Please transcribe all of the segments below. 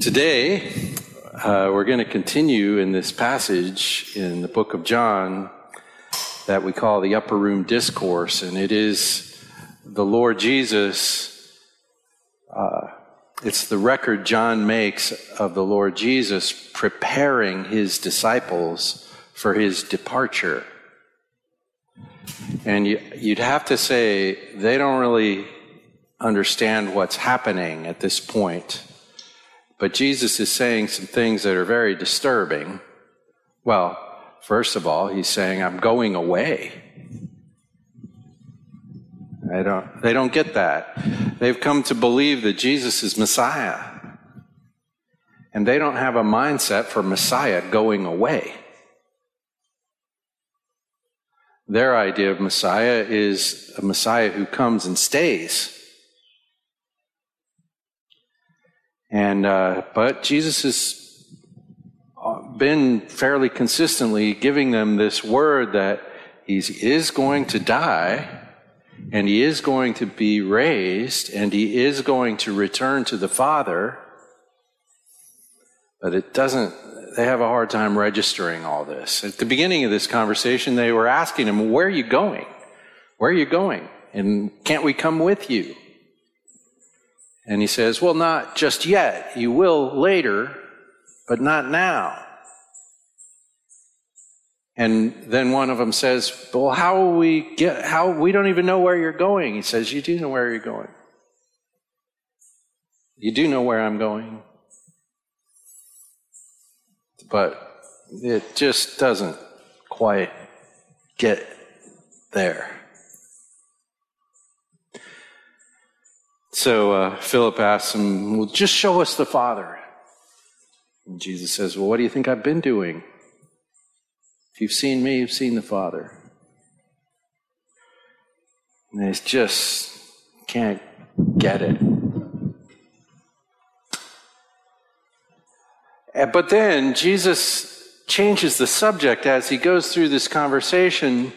Today, uh, we're going to continue in this passage in the book of John that we call the Upper Room Discourse, and it is the Lord Jesus. Uh, it's the record John makes of the Lord Jesus preparing his disciples for his departure. And you, you'd have to say they don't really understand what's happening at this point but Jesus is saying some things that are very disturbing. Well, first of all, he's saying, I'm going away. I don't, they don't get that. They've come to believe that Jesus is Messiah. And they don't have a mindset for Messiah going away. Their idea of Messiah is a Messiah who comes and stays. And, uh, but Jesus has been fairly consistently giving them this word that he is going to die and he is going to be raised and he is going to return to the Father. But it doesn't, they have a hard time registering all this. At the beginning of this conversation, they were asking him, Where are you going? Where are you going? And can't we come with you? And he says, Well, not just yet. You will later, but not now. And then one of them says, Well, how will we get, how, we don't even know where you're going. He says, You do know where you're going. You do know where I'm going. But it just doesn't quite get there. So uh, Philip asks him, Well, just show us the Father. And Jesus says, Well, what do you think I've been doing? If you've seen me, you've seen the Father. And they just can't get it. But then Jesus changes the subject as he goes through this conversation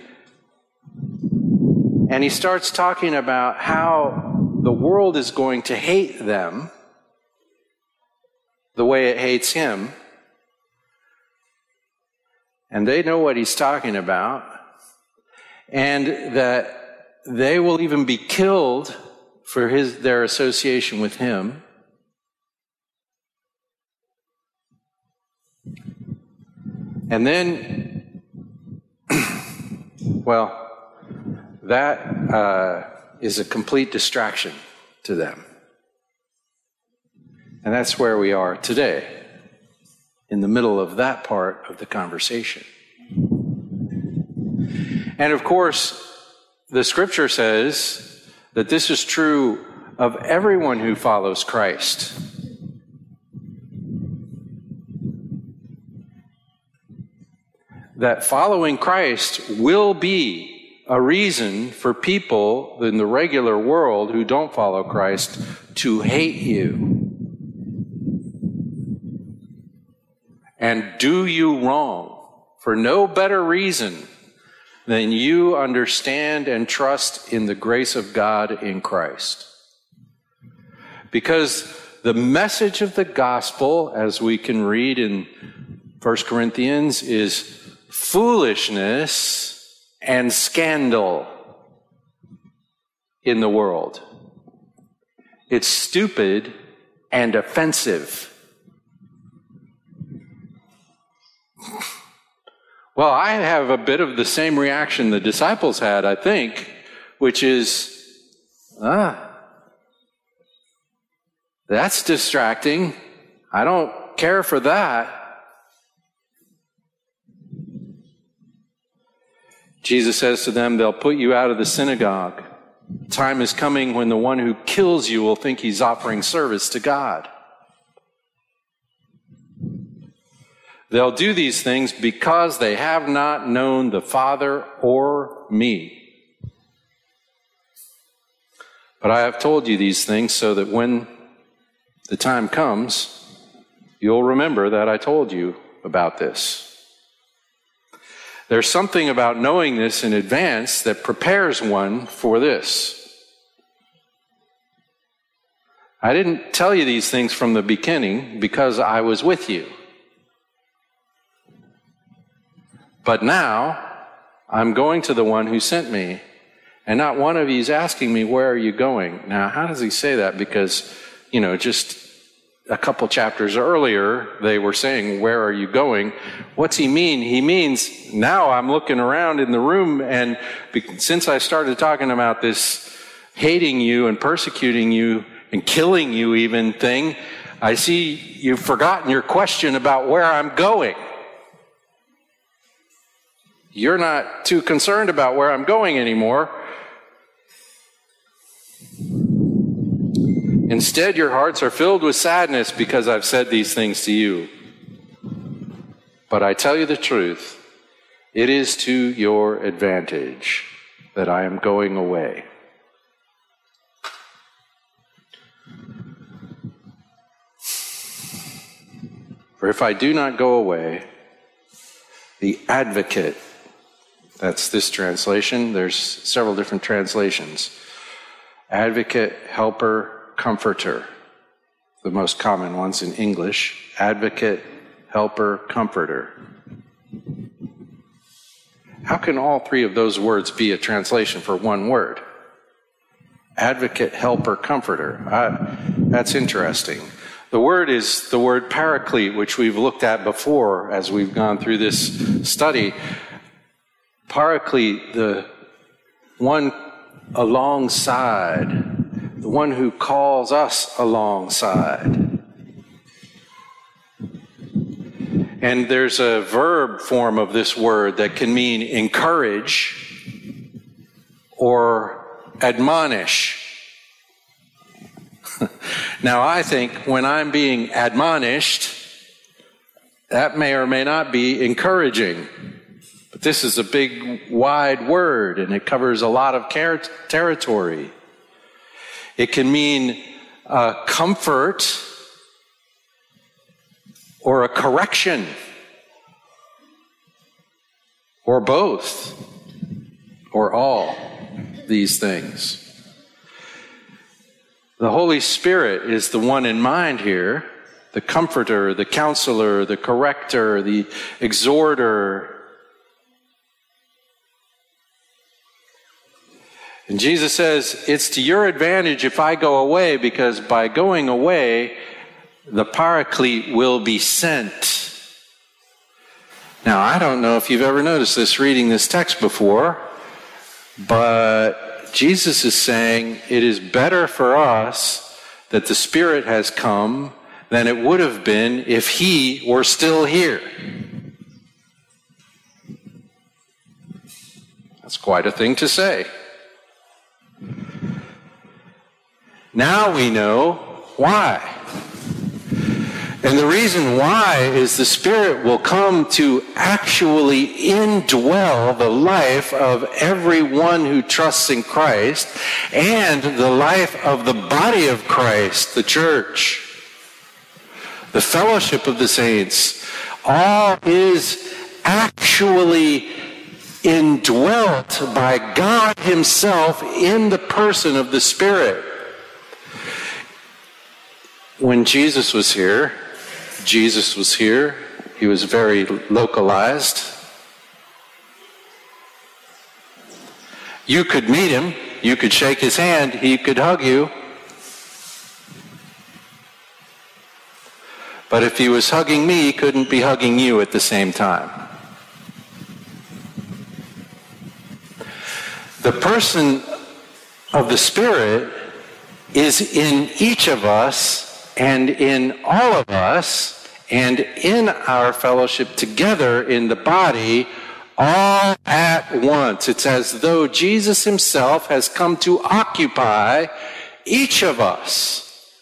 and he starts talking about how the world is going to hate them the way it hates him. And they know what he's talking about. And that they will even be killed for his, their association with him. And then, well, that uh, is a complete distraction to them. And that's where we are today, in the middle of that part of the conversation. And of course, the scripture says that this is true of everyone who follows Christ. That following Christ will be a reason for people in the regular world who don't follow Christ to hate you and do you wrong for no better reason than you understand and trust in the grace of God in Christ. Because the message of the gospel, as we can read in 1 Corinthians, is foolishness and scandal in the world. It's stupid and offensive. Well, I have a bit of the same reaction the disciples had, I think, which is, ah, that's distracting. I don't care for that. Jesus says to them, They'll put you out of the synagogue. Time is coming when the one who kills you will think he's offering service to God. They'll do these things because they have not known the Father or me. But I have told you these things so that when the time comes, you'll remember that I told you about this. There's something about knowing this in advance that prepares one for this. I didn't tell you these things from the beginning because I was with you. But now I'm going to the one who sent me, and not one of you is asking me, Where are you going? Now, how does he say that? Because, you know, just a couple chapters earlier, they were saying, Where are you going? What's he mean? He means, now I'm looking around in the room, and since I started talking about this hating you and persecuting you and killing you even thing, I see you've forgotten your question about where I'm going. You're not too concerned about where I'm going anymore. Instead, your hearts are filled with sadness because I've said these things to you. But I tell you the truth, it is to your advantage that I am going away. For if I do not go away, the advocate that's this translation. There's several different translations. Advocate, helper, comforter. The most common ones in English. Advocate, helper, comforter. How can all three of those words be a translation for one word? Advocate, helper, comforter. Uh, that's interesting. The word is the word paraclete, which we've looked at before as we've gone through this study. Paraclete, the one alongside, the one who calls us alongside. And there's a verb form of this word that can mean encourage or admonish. now, I think when I'm being admonished, that may or may not be encouraging. But this is a big, wide word, and it covers a lot of territory. It can mean a comfort or a correction or both or all these things. The Holy Spirit is the one in mind here the comforter, the counselor, the corrector, the exhorter, And Jesus says, It's to your advantage if I go away, because by going away, the paraclete will be sent. Now, I don't know if you've ever noticed this reading this text before, but Jesus is saying it is better for us that the Spirit has come than it would have been if He were still here. That's quite a thing to say. Now we know why. And the reason why is the Spirit will come to actually indwell the life of everyone who trusts in Christ and the life of the body of Christ, the church, the fellowship of the saints. All is actually indwelt by God Himself in the person of the Spirit when Jesus was here, Jesus was here. He was very localized. You could meet him. You could shake his hand. He could hug you. But if he was hugging me, he couldn't be hugging you at the same time. The person of the Spirit is in each of us and in all of us and in our fellowship together in the body all at once. It's as though Jesus himself has come to occupy each of us.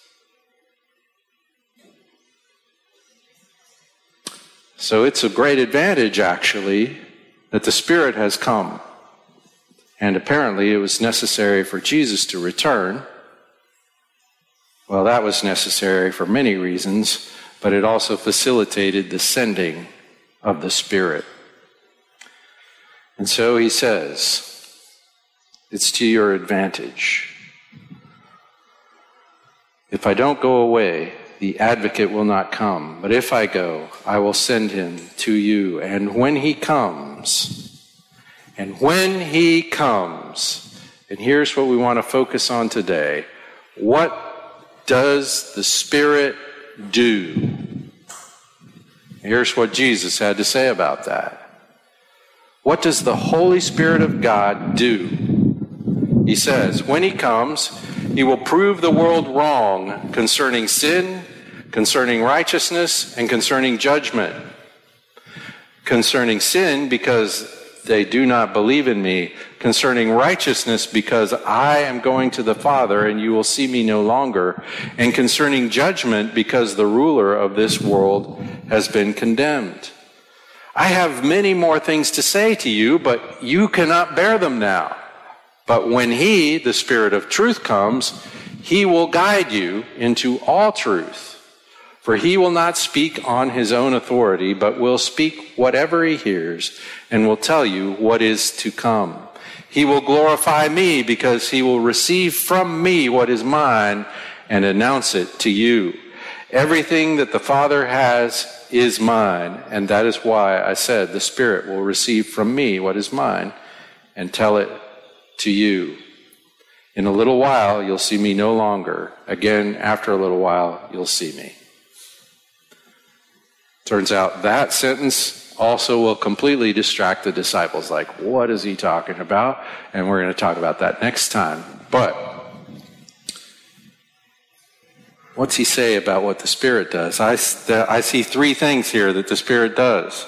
So it's a great advantage, actually, that the Spirit has come. And apparently it was necessary for Jesus to return well, that was necessary for many reasons, but it also facilitated the sending of the Spirit. And so he says, it's to your advantage. If I don't go away, the advocate will not come. But if I go, I will send him to you. And when he comes, and when he comes, and here's what we want to focus on today. What does the Spirit do? Here's what Jesus had to say about that. What does the Holy Spirit of God do? He says, when he comes, he will prove the world wrong concerning sin, concerning righteousness, and concerning judgment. Concerning sin, because they do not believe in me. Concerning righteousness, because I am going to the Father and you will see me no longer. And concerning judgment, because the ruler of this world has been condemned. I have many more things to say to you, but you cannot bear them now. But when He, the Spirit of truth, comes, He will guide you into all truth. For he will not speak on his own authority, but will speak whatever he hears and will tell you what is to come. He will glorify me because he will receive from me what is mine and announce it to you. Everything that the Father has is mine, and that is why I said the Spirit will receive from me what is mine and tell it to you. In a little while, you'll see me no longer. Again, after a little while, you'll see me. Turns out that sentence also will completely distract the disciples. Like, what is he talking about? And we're going to talk about that next time. But what's he say about what the Spirit does? I, I see three things here that the Spirit does.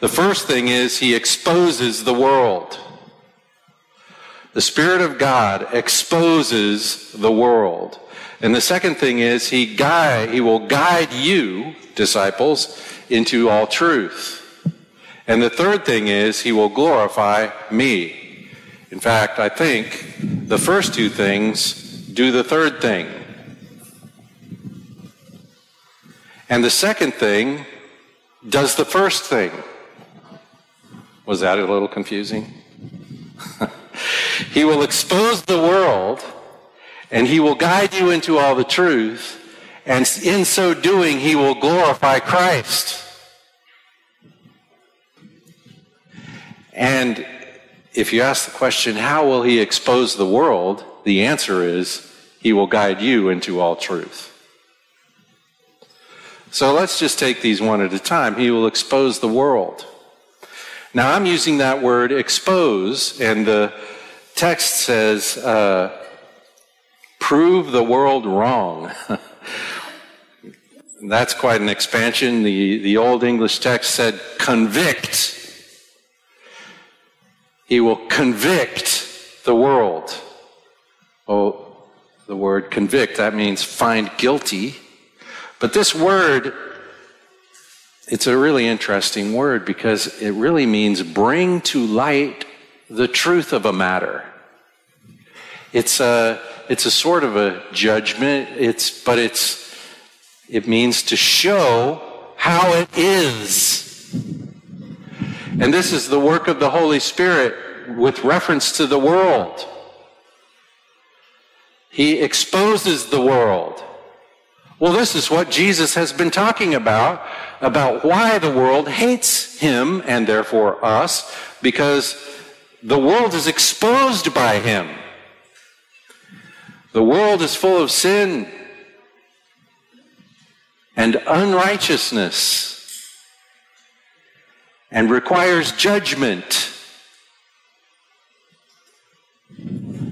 The first thing is he exposes the world. The Spirit of God exposes the world. And the second thing is he guide, he will guide you, disciples, into all truth. And the third thing is, he will glorify me. In fact, I think the first two things do the third thing. And the second thing does the first thing. Was that a little confusing? he will expose the world and he will guide you into all the truth. And in so doing, he will glorify Christ. And if you ask the question, how will he expose the world? The answer is, he will guide you into all truth. So let's just take these one at a time. He will expose the world. Now I'm using that word expose, and the text says, uh, prove the world wrong. That's quite an expansion. The, the Old English text said convict he will convict the world. Oh, the word convict, that means find guilty. But this word, it's a really interesting word because it really means bring to light the truth of a matter. It's a, it's a sort of a judgment, it's, but it's, it means to show how it is. And this is the work of the Holy Spirit with reference to the world. He exposes the world. Well, this is what Jesus has been talking about, about why the world hates him and therefore us, because the world is exposed by him. The world is full of sin and unrighteousness and requires judgment.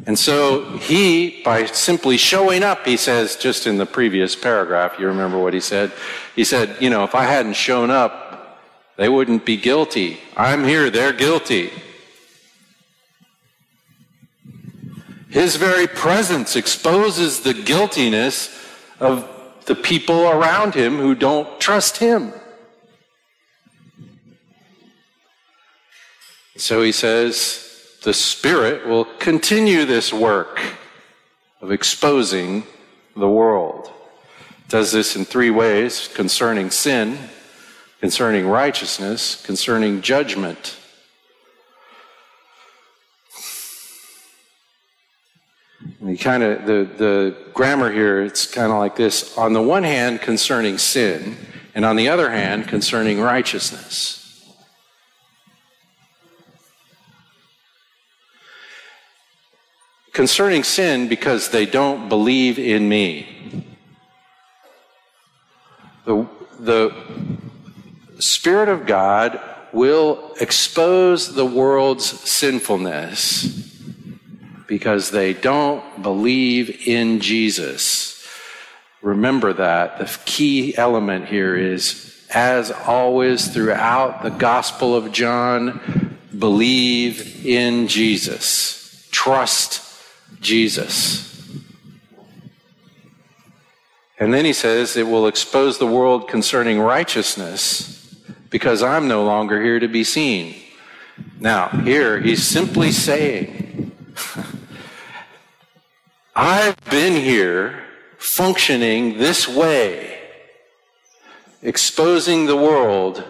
And so he, by simply showing up, he says, just in the previous paragraph, you remember what he said? He said, you know, if I hadn't shown up, they wouldn't be guilty. I'm here, they're guilty. His very presence exposes the guiltiness of the people around him who don't trust him. So he says, the Spirit will continue this work of exposing the world. does this in three ways concerning sin, concerning righteousness, concerning And kind of the, the grammar here, it's kind of like this. On the one hand, concerning sin, and on the other hand, concerning righteousness. Concerning sin, because they don't believe in me. The, the Spirit of God will expose the world's sinfulness because they don't believe in Jesus. Remember that. The key element here is, as always throughout the Gospel of John, believe in Jesus. Trust Jesus. And then he says it will expose the world concerning righteousness because I'm no longer here to be seen. Now, here he's simply saying, I've been here functioning this way, exposing the world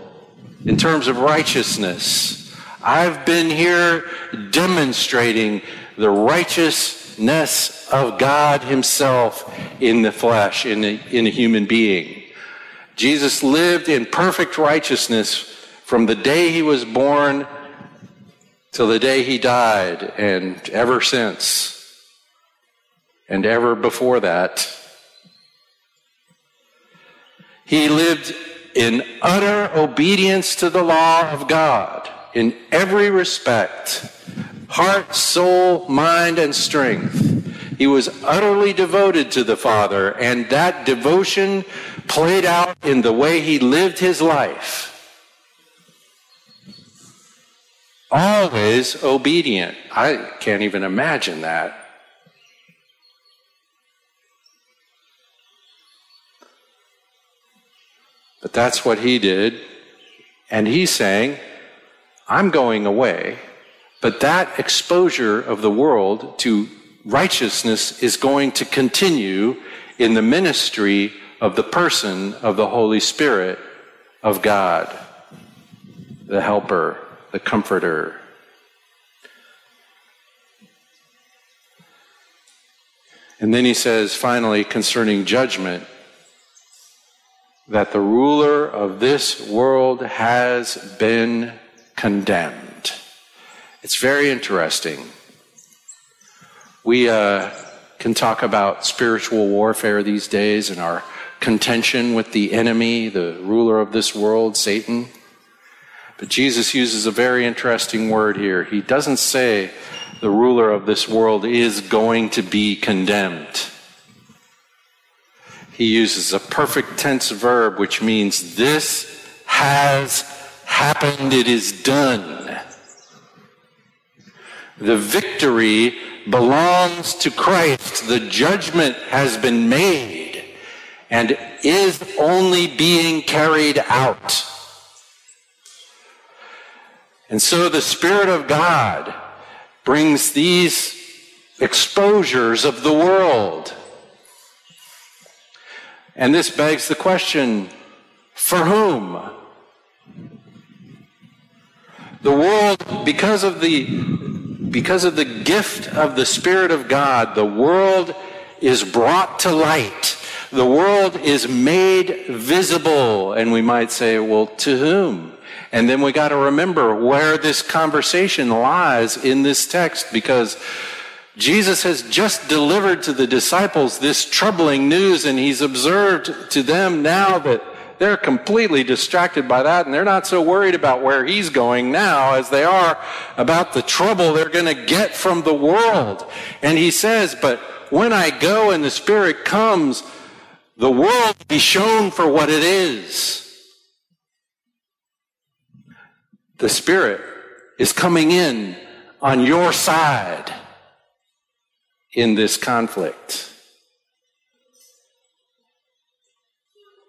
in terms of righteousness. I've been here demonstrating the righteousness of God Himself in the flesh, in a, in a human being. Jesus lived in perfect righteousness from the day He was born till the day He died, and ever since and ever before that. He lived in utter obedience to the law of God in every respect heart, soul, mind, and strength. He was utterly devoted to the Father, and that devotion played out in the way he lived his life. Always obedient. I can't even imagine that. But that's what he did. And he's saying, I'm going away, but that exposure of the world to righteousness is going to continue in the ministry of the person of the Holy Spirit of God, the helper, the comforter. And then he says, finally, concerning judgment, that the ruler of this world has been condemned. It's very interesting. We uh, can talk about spiritual warfare these days and our contention with the enemy, the ruler of this world, Satan. But Jesus uses a very interesting word here. He doesn't say the ruler of this world is going to be condemned he uses a perfect tense verb, which means this has happened, it is done. The victory belongs to Christ. The judgment has been made and is only being carried out. And so the Spirit of God brings these exposures of the world and this begs the question for whom? The world, because of the, because of the gift of the Spirit of God, the world is brought to light. The world is made visible. And we might say, well, to whom? And then we got to remember where this conversation lies in this text because Jesus has just delivered to the disciples this troubling news, and he's observed to them now that they're completely distracted by that, and they're not so worried about where he's going now as they are about the trouble they're going to get from the world. And he says, But when I go and the Spirit comes, the world will be shown for what it is. The Spirit is coming in on your side in this conflict.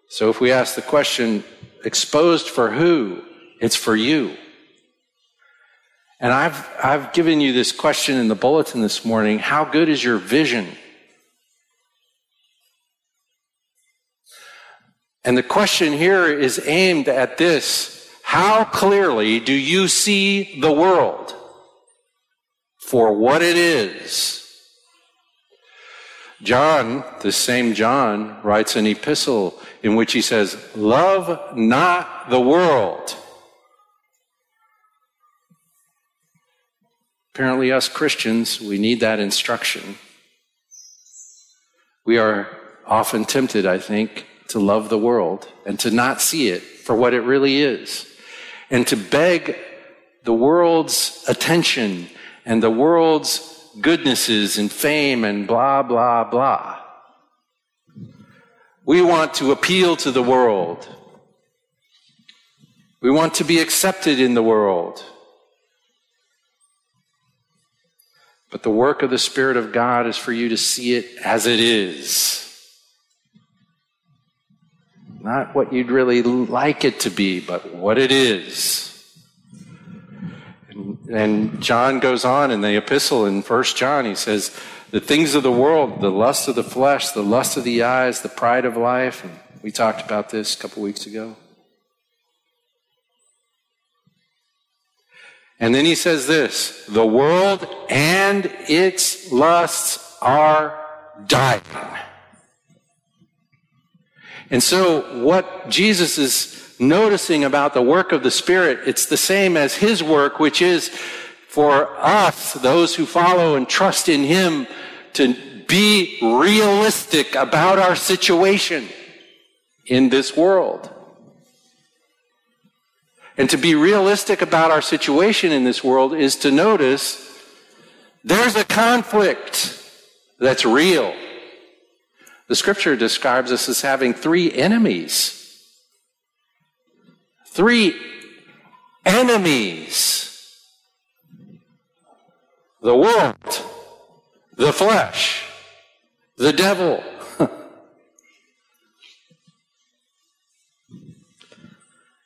So if we ask the question, exposed for who? It's for you. And I've, I've given you this question in the bulletin this morning. How good is your vision? And the question here is aimed at this. How clearly do you see the world for what it is? John, the same John, writes an epistle in which he says, Love not the world. Apparently, us Christians, we need that instruction. We are often tempted, I think, to love the world and to not see it for what it really is, and to beg the world's attention and the world's goodnesses and fame and blah, blah, blah. We want to appeal to the world. We want to be accepted in the world. But the work of the Spirit of God is for you to see it as it is. Not what you'd really like it to be, but what it is. And John goes on in the epistle in First John, he says, the things of the world, the lust of the flesh, the lust of the eyes, the pride of life. And we talked about this a couple weeks ago. And then he says this the world and its lusts are dying. And so, what Jesus is noticing about the work of the Spirit, it's the same as His work, which is for us, those who follow and trust in Him, to be realistic about our situation in this world. And to be realistic about our situation in this world is to notice there's a conflict that's real. The scripture describes us as having three enemies three enemies the world, the flesh, the devil.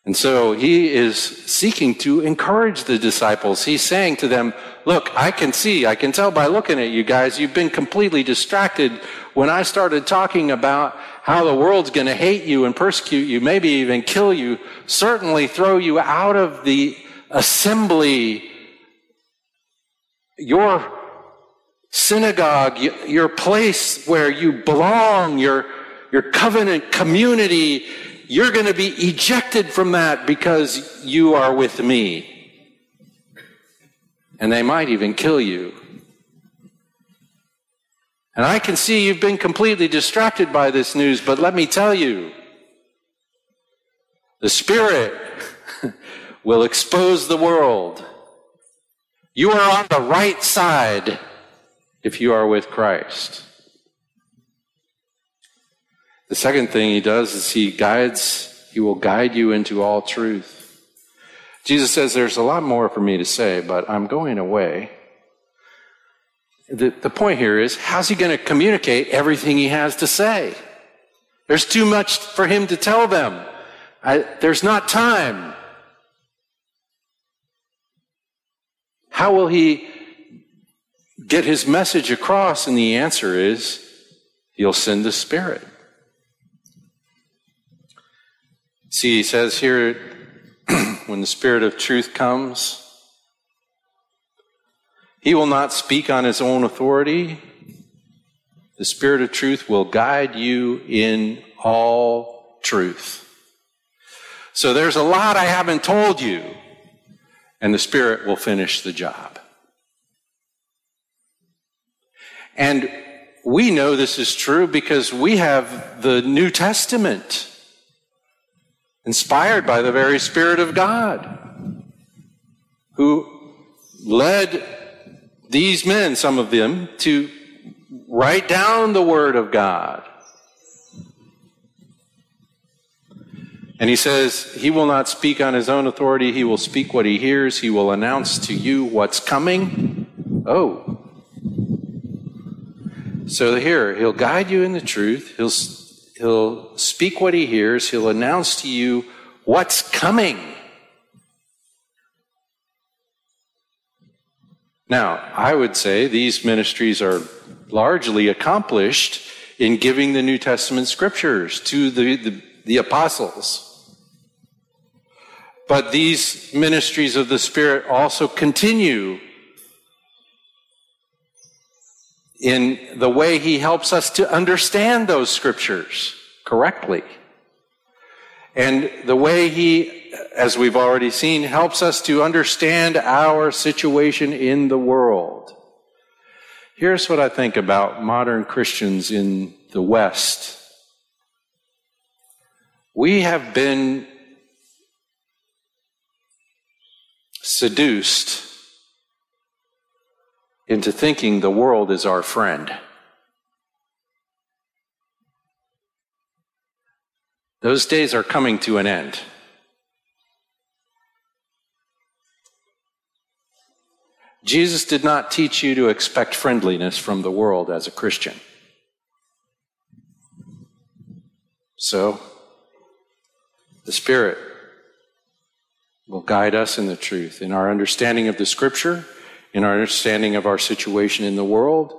and so he is seeking to encourage the disciples. He's saying to them, Look, I can see, I can tell by looking at you guys, you've been completely distracted when I started talking about how the world's going to hate you and persecute you, maybe even kill you, certainly throw you out of the assembly, your synagogue, your place where you belong, your, your covenant community, you're going to be ejected from that because you are with me. And they might even kill you. And I can see you've been completely distracted by this news, but let me tell you, the Spirit will expose the world. You are on the right side if you are with Christ. The second thing he does is he guides, he will guide you into all truth. Jesus says, There's a lot more for me to say, but I'm going away the, the point here is how's he going to communicate everything he has to say? There's too much for him to tell them. I, there's not time. How will he get his message across? And the answer is he'll send the Spirit. See, he says here, when the Spirit of truth comes, he will not speak on his own authority. The Spirit of truth will guide you in all truth. So there's a lot I haven't told you, and the Spirit will finish the job. And we know this is true because we have the New Testament, inspired by the very Spirit of God, who led these men, some of them, to write down the Word of God. And he says, He will not speak on his own authority. He will speak what he hears. He will announce to you what's coming. Oh. So here, he'll guide you in the truth. He'll, he'll speak what he hears. He'll announce to you what's coming. Now, I would say these ministries are largely accomplished in giving the New Testament scriptures to the, the, the apostles. But these ministries of the Spirit also continue in the way he helps us to understand those scriptures correctly. And the way he, as we've already seen, helps us to understand our situation in the world. Here's what I think about modern Christians in the West. We have been seduced into thinking the world is our friend. Those days are coming to an end. Jesus did not teach you to expect friendliness from the world as a Christian. So, the Spirit will guide us in the truth, in our understanding of the Scripture, in our understanding of our situation in the world.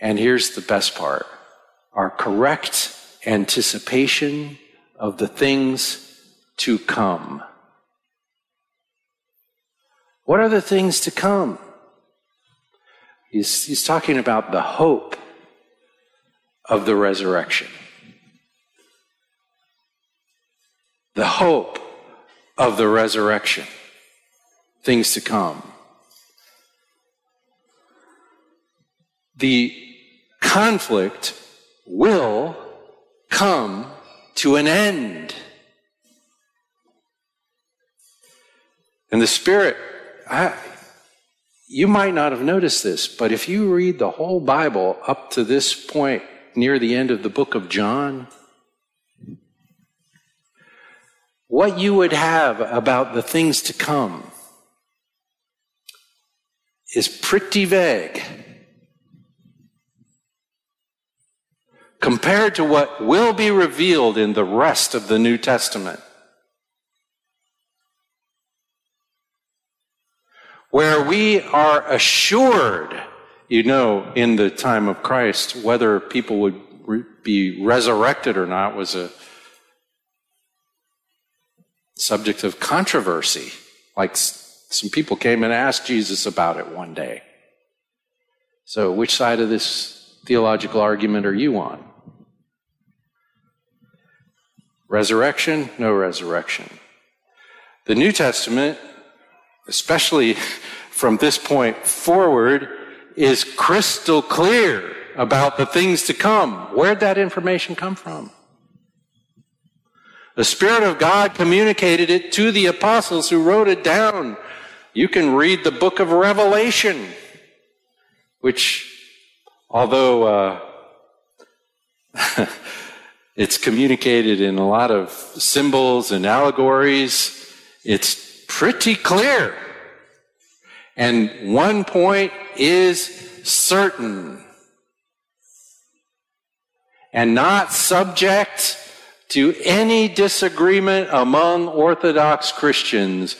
And here's the best part our correct anticipation of the things to come. What are the things to come? He's, he's talking about the hope of the resurrection. The hope of the resurrection. Things to come. The conflict will come to an end. And the Spirit, I, you might not have noticed this, but if you read the whole Bible up to this point near the end of the book of John, what you would have about the things to come is pretty vague. compared to what will be revealed in the rest of the New Testament. Where we are assured, you know, in the time of Christ, whether people would re- be resurrected or not was a subject of controversy. Like some people came and asked Jesus about it one day. So, which side of this theological argument are you on? Resurrection, no resurrection. The New Testament, especially from this point forward, is crystal clear about the things to come. Where'd that information come from? The Spirit of God communicated it to the apostles who wrote it down. You can read the book of Revelation, which, although uh, It's communicated in a lot of symbols and allegories. It's pretty clear. And one point is certain and not subject to any disagreement among Orthodox Christians.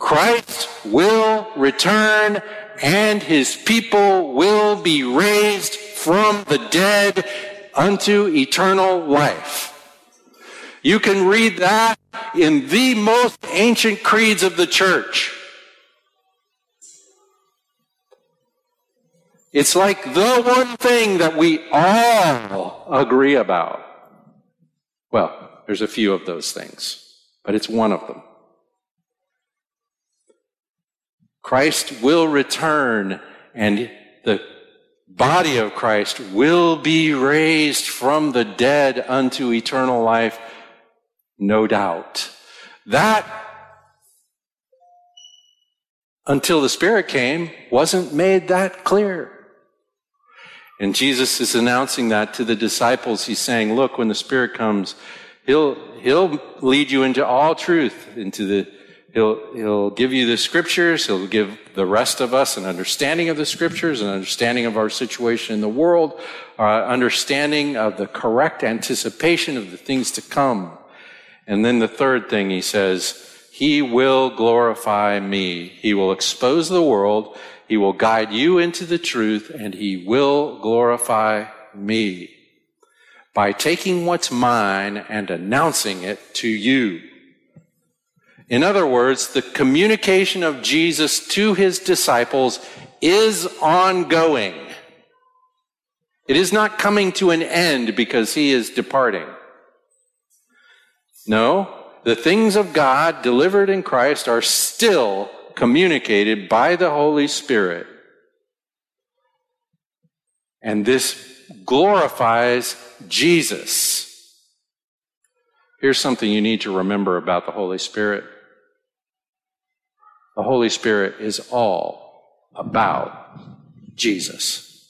Christ will return and his people will be raised from the dead unto eternal life. You can read that in the most ancient creeds of the church. It's like the one thing that we all agree about. Well, there's a few of those things, but it's one of them. Christ will return and the body of Christ will be raised from the dead unto eternal life, no doubt. That, until the Spirit came, wasn't made that clear. And Jesus is announcing that to the disciples. He's saying, look, when the Spirit comes, He'll, He'll lead you into all truth, into the He'll, he'll give you the scriptures. He'll give the rest of us an understanding of the scriptures, an understanding of our situation in the world, our understanding of the correct anticipation of the things to come. And then the third thing he says, He will glorify me. He will expose the world. He will guide you into the truth and he will glorify me by taking what's mine and announcing it to you. In other words, the communication of Jesus to his disciples is ongoing. It is not coming to an end because he is departing. No, the things of God delivered in Christ are still communicated by the Holy Spirit. And this glorifies Jesus. Here's something you need to remember about the Holy Spirit. The Holy Spirit is all about Jesus.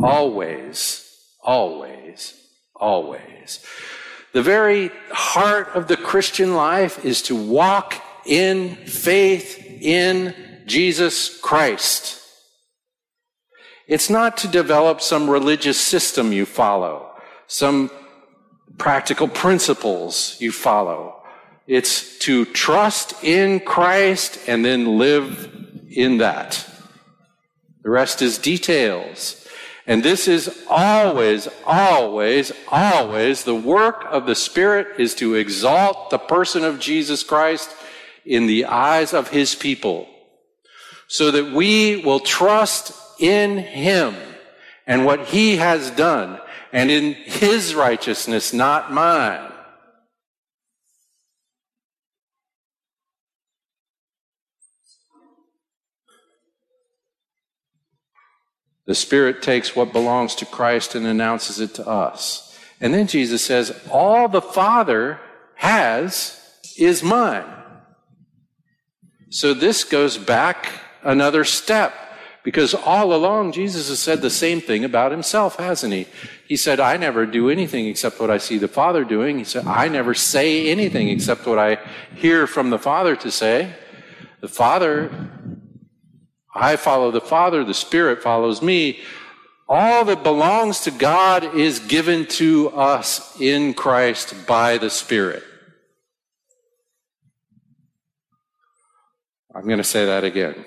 Always, always, always. The very heart of the Christian life is to walk in faith in Jesus Christ. It's not to develop some religious system you follow, some practical principles you follow. It's to trust in Christ and then live in that. The rest is details. And this is always, always, always the work of the Spirit is to exalt the person of Jesus Christ in the eyes of His people so that we will trust in Him and what He has done and in His righteousness, not mine. The Spirit takes what belongs to Christ and announces it to us. And then Jesus says, All the Father has is mine. So this goes back another step. Because all along, Jesus has said the same thing about himself, hasn't he? He said, I never do anything except what I see the Father doing. He said, I never say anything except what I hear from the Father to say. The Father, I follow the Father, the Spirit follows me. All that belongs to God is given to us in Christ by the Spirit. I'm going to say that again.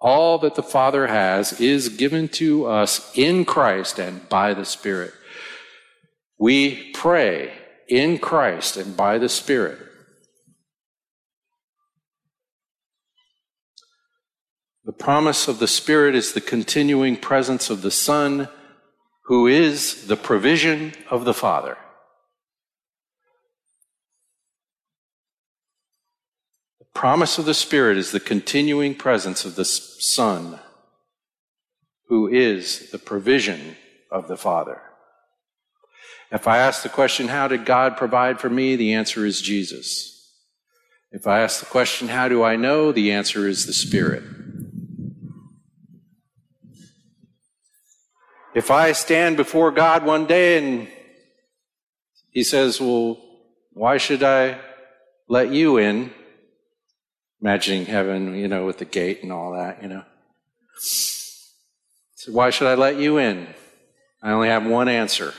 All that the Father has is given to us in Christ and by the Spirit. We pray in Christ and by the Spirit. The promise of the Spirit is the continuing presence of the Son, who is the provision of the Father. The promise of the Spirit is the continuing presence of the Son, who is the provision of the Father. If I ask the question, how did God provide for me? The answer is Jesus. If I ask the question, how do I know? The answer is the Spirit. If I stand before God one day and He says, well, why should I let you in? imagining heaven, you know, with the gate and all that, you know. So why should I let you in? I only have one answer.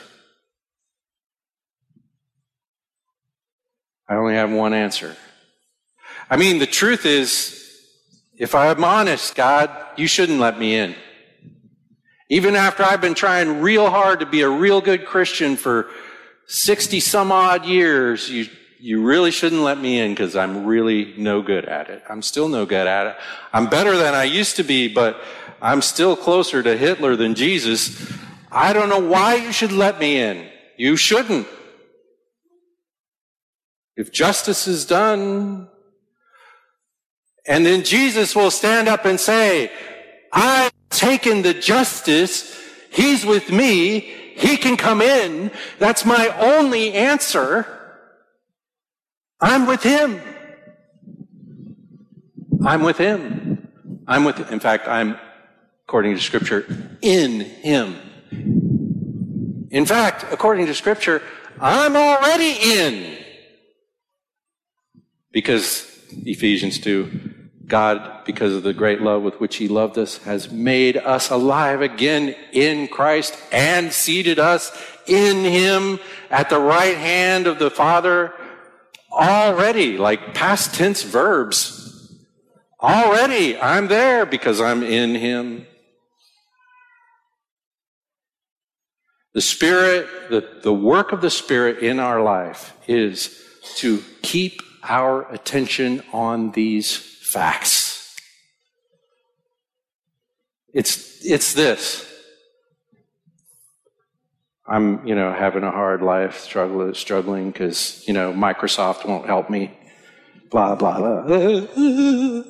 I only have one answer. I mean, the truth is, if I'm honest, God, you shouldn't let me in. Even after I've been trying real hard to be a real good Christian for 60 some odd years, you you really shouldn't let me in because I'm really no good at it. I'm still no good at it. I'm better than I used to be, but I'm still closer to Hitler than Jesus. I don't know why you should let me in. You shouldn't. If justice is done, and then Jesus will stand up and say, I've taken the justice. He's with me. He can come in. That's my only answer. I'm with him. I'm with him. I'm with, in fact, I'm, according to scripture, in him. In fact, according to scripture, I'm already in. Because Ephesians 2, God, because of the great love with which He loved us, has made us alive again in Christ and seated us in Him at the right hand of the Father Already, like past tense verbs. Already, I'm there because I'm in Him. The Spirit, the, the work of the Spirit in our life is to keep our attention on these facts. It's, it's this. I'm, you know, having a hard life, struggling, struggling because, you know, Microsoft won't help me. Blah, blah, blah. And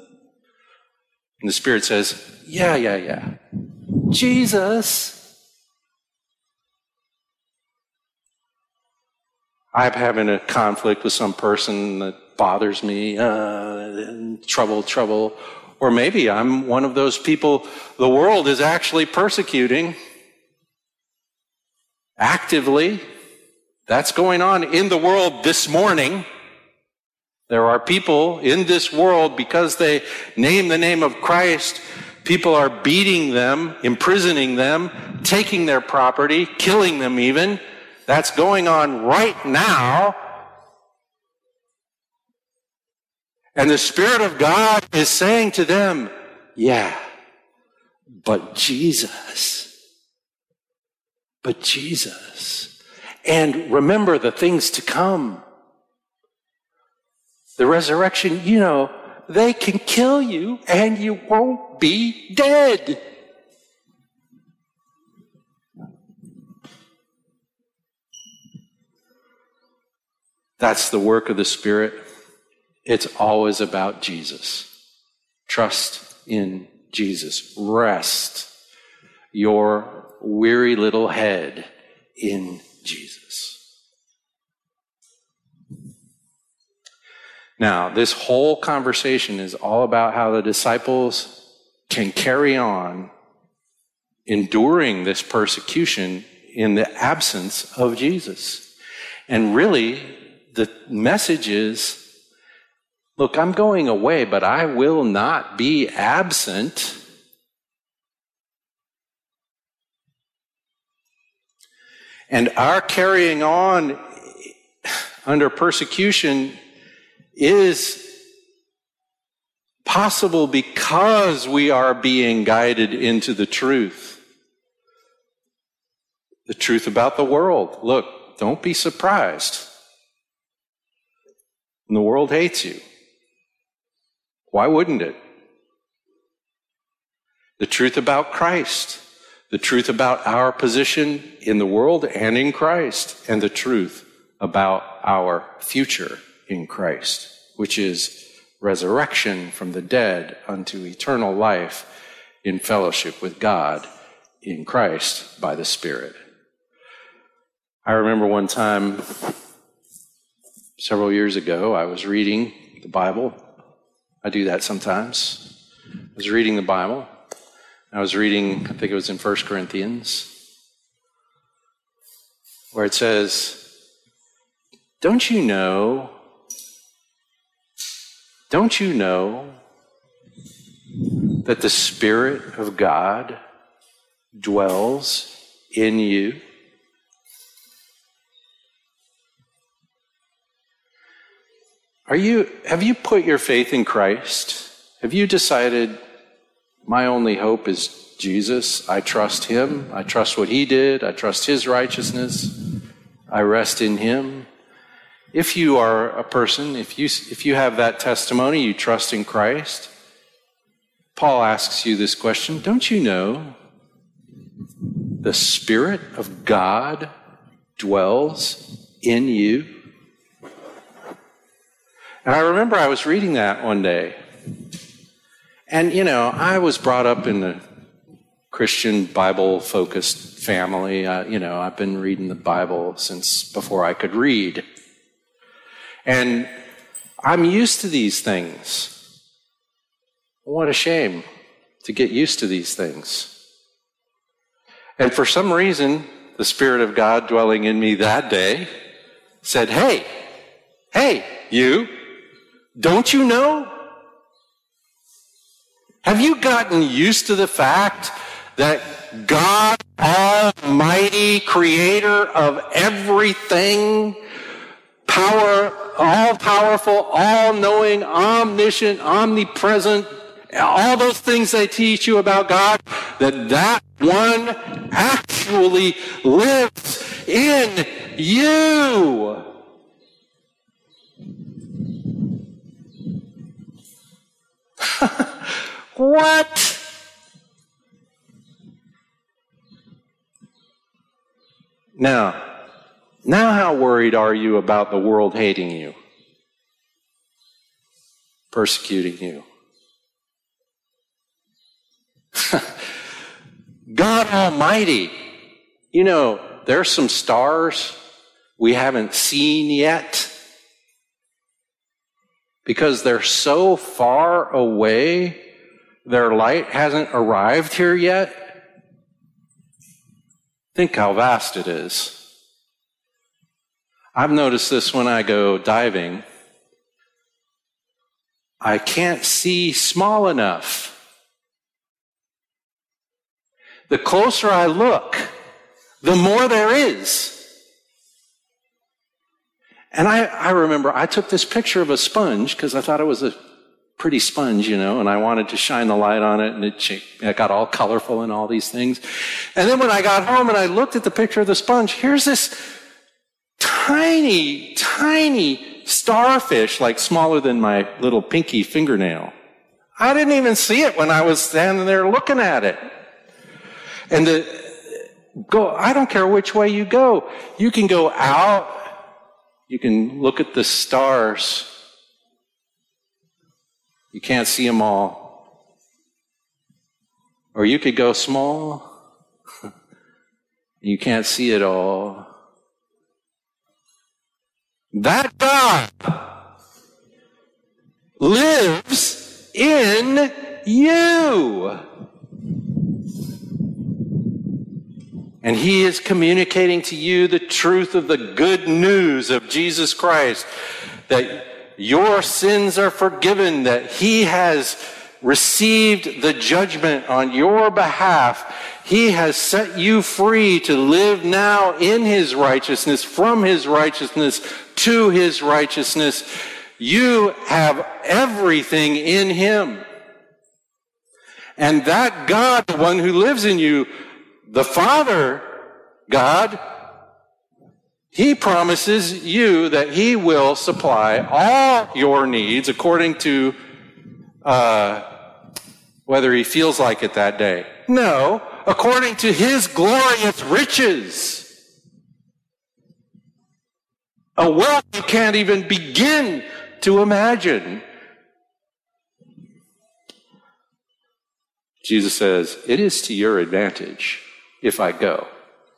the Spirit says, yeah, yeah, yeah. Jesus. I'm having a conflict with some person that bothers me, uh, trouble, trouble. Or maybe I'm one of those people the world is actually persecuting actively. That's going on in the world this morning. There are people in this world because they name the name of Christ. People are beating them, imprisoning them, taking their property, killing them even. That's going on right now. And the Spirit of God is saying to them, yeah, but Jesus but Jesus. And remember the things to come. The resurrection, you know, they can kill you and you won't be dead. That's the work of the Spirit. It's always about Jesus. Trust in Jesus. Rest your weary little head in Jesus. Now, this whole conversation is all about how the disciples can carry on enduring this persecution in the absence of Jesus. And really, the message is look, I'm going away, but I will not be absent And our carrying on under persecution is possible because we are being guided into the truth. The truth about the world. Look, don't be surprised. the world hates you. Why wouldn't it? The truth about Christ the truth about our position in the world and in Christ, and the truth about our future in Christ, which is resurrection from the dead unto eternal life in fellowship with God in Christ by the Spirit. I remember one time several years ago, I was reading the Bible. I do that sometimes. I was reading the Bible, I was reading, I think it was in 1 Corinthians, where it says, Don't you know? Don't you know that the Spirit of God dwells in you? Are you, have you put your faith in Christ? Have you decided my only hope is Jesus. I trust Him. I trust what He did. I trust His righteousness. I rest in Him. If you are a person, if you, if you have that testimony, you trust in Christ, Paul asks you this question Don't you know the Spirit of God dwells in you? And I remember I was reading that one day. And, you know, I was brought up in a Christian Bible focused family. Uh, you know, I've been reading the Bible since before I could read. And I'm used to these things. What a shame to get used to these things. And for some reason, the Spirit of God dwelling in me that day said, Hey, hey, you, don't you know have you gotten used to the fact that God, Almighty, creator of everything, power, all powerful, all knowing, omniscient, omnipresent, all those things they teach you about God, that that one actually lives in you. what? Now, now how worried are you about the world hating you? Persecuting you? God Almighty. You know, there's some stars we haven't seen yet because they're so far away, their light hasn't arrived here yet. Think how vast it is. I've noticed this when I go diving. I can't see small enough. The closer I look, the more there is. And I, I remember I took this picture of a sponge because I thought it was a pretty sponge, you know, and I wanted to shine the light on it and it, it got all colorful and all these things. And then when I got home and I looked at the picture of the sponge, here's this tiny, tiny starfish, like smaller than my little pinky fingernail. I didn't even see it when I was standing there looking at it. And the, go, I don't care which way you go. You can go out you can look at the stars. You can't see them all. Or you could go small. you can't see it all. That God lives in you. And he is communicating to you the truth of the good news of Jesus Christ that your sins are forgiven, that he has received the judgment on your behalf. He has set you free to live now in his righteousness, from his righteousness to his righteousness. You have everything in him. And that God, the one who lives in you, the Father, God, He promises you that He will supply all your needs according to uh, whether He feels like it that day. No, according to His glorious riches. A wealth you can't even begin to imagine. Jesus says, It is to your advantage if I go,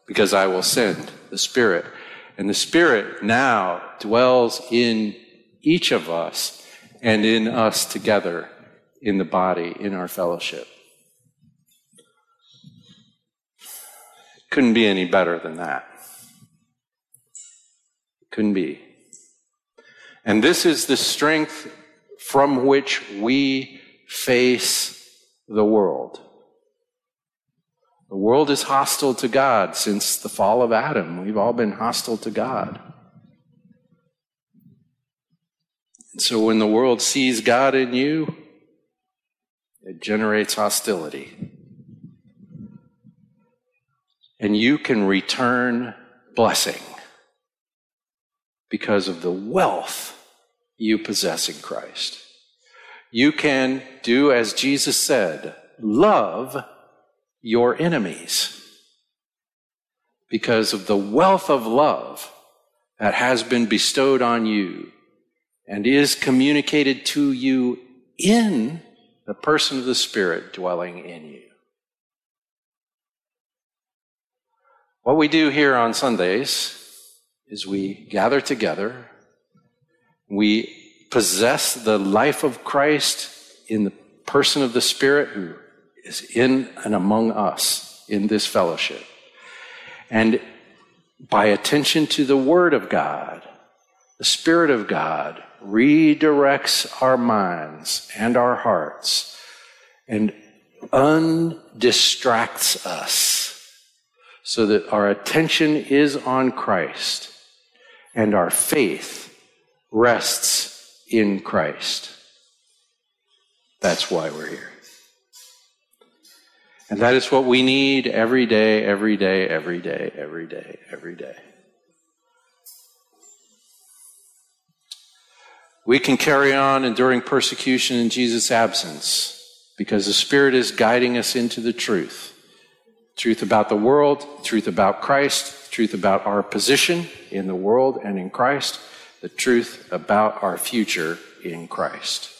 because I will send the Spirit. And the Spirit now dwells in each of us and in us together in the body, in our fellowship. Couldn't be any better than that. Couldn't be. And this is the strength from which we face the world. The world is hostile to God since the fall of Adam. We've all been hostile to God. And so when the world sees God in you, it generates hostility. And you can return blessing because of the wealth you possess in Christ. You can do as Jesus said, love your enemies because of the wealth of love that has been bestowed on you and is communicated to you in the person of the Spirit dwelling in you. What we do here on Sundays is we gather together, we possess the life of Christ in the person of the Spirit who is in and among us in this fellowship. And by attention to the Word of God, the Spirit of God redirects our minds and our hearts and undistracts us so that our attention is on Christ and our faith rests in Christ. That's why we're here. And that is what we need every day, every day, every day, every day, every day. We can carry on enduring persecution in Jesus' absence because the Spirit is guiding us into the truth. truth about the world, truth about Christ, truth about our position in the world and in Christ, the truth about our future in Christ.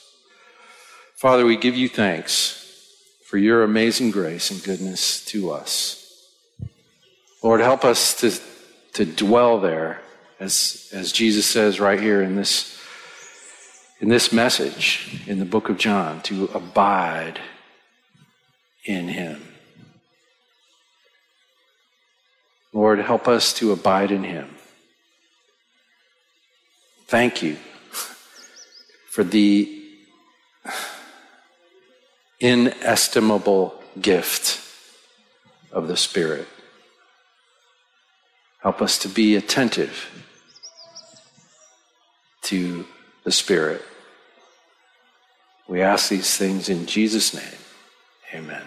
Father, we give you thanks for your amazing grace and goodness to us. Lord, help us to, to dwell there, as, as Jesus says right here in this, in this message in the book of John, to abide in him. Lord, help us to abide in him. Thank you for the inestimable gift of the Spirit. Help us to be attentive to the Spirit. We ask these things in Jesus' name. Amen.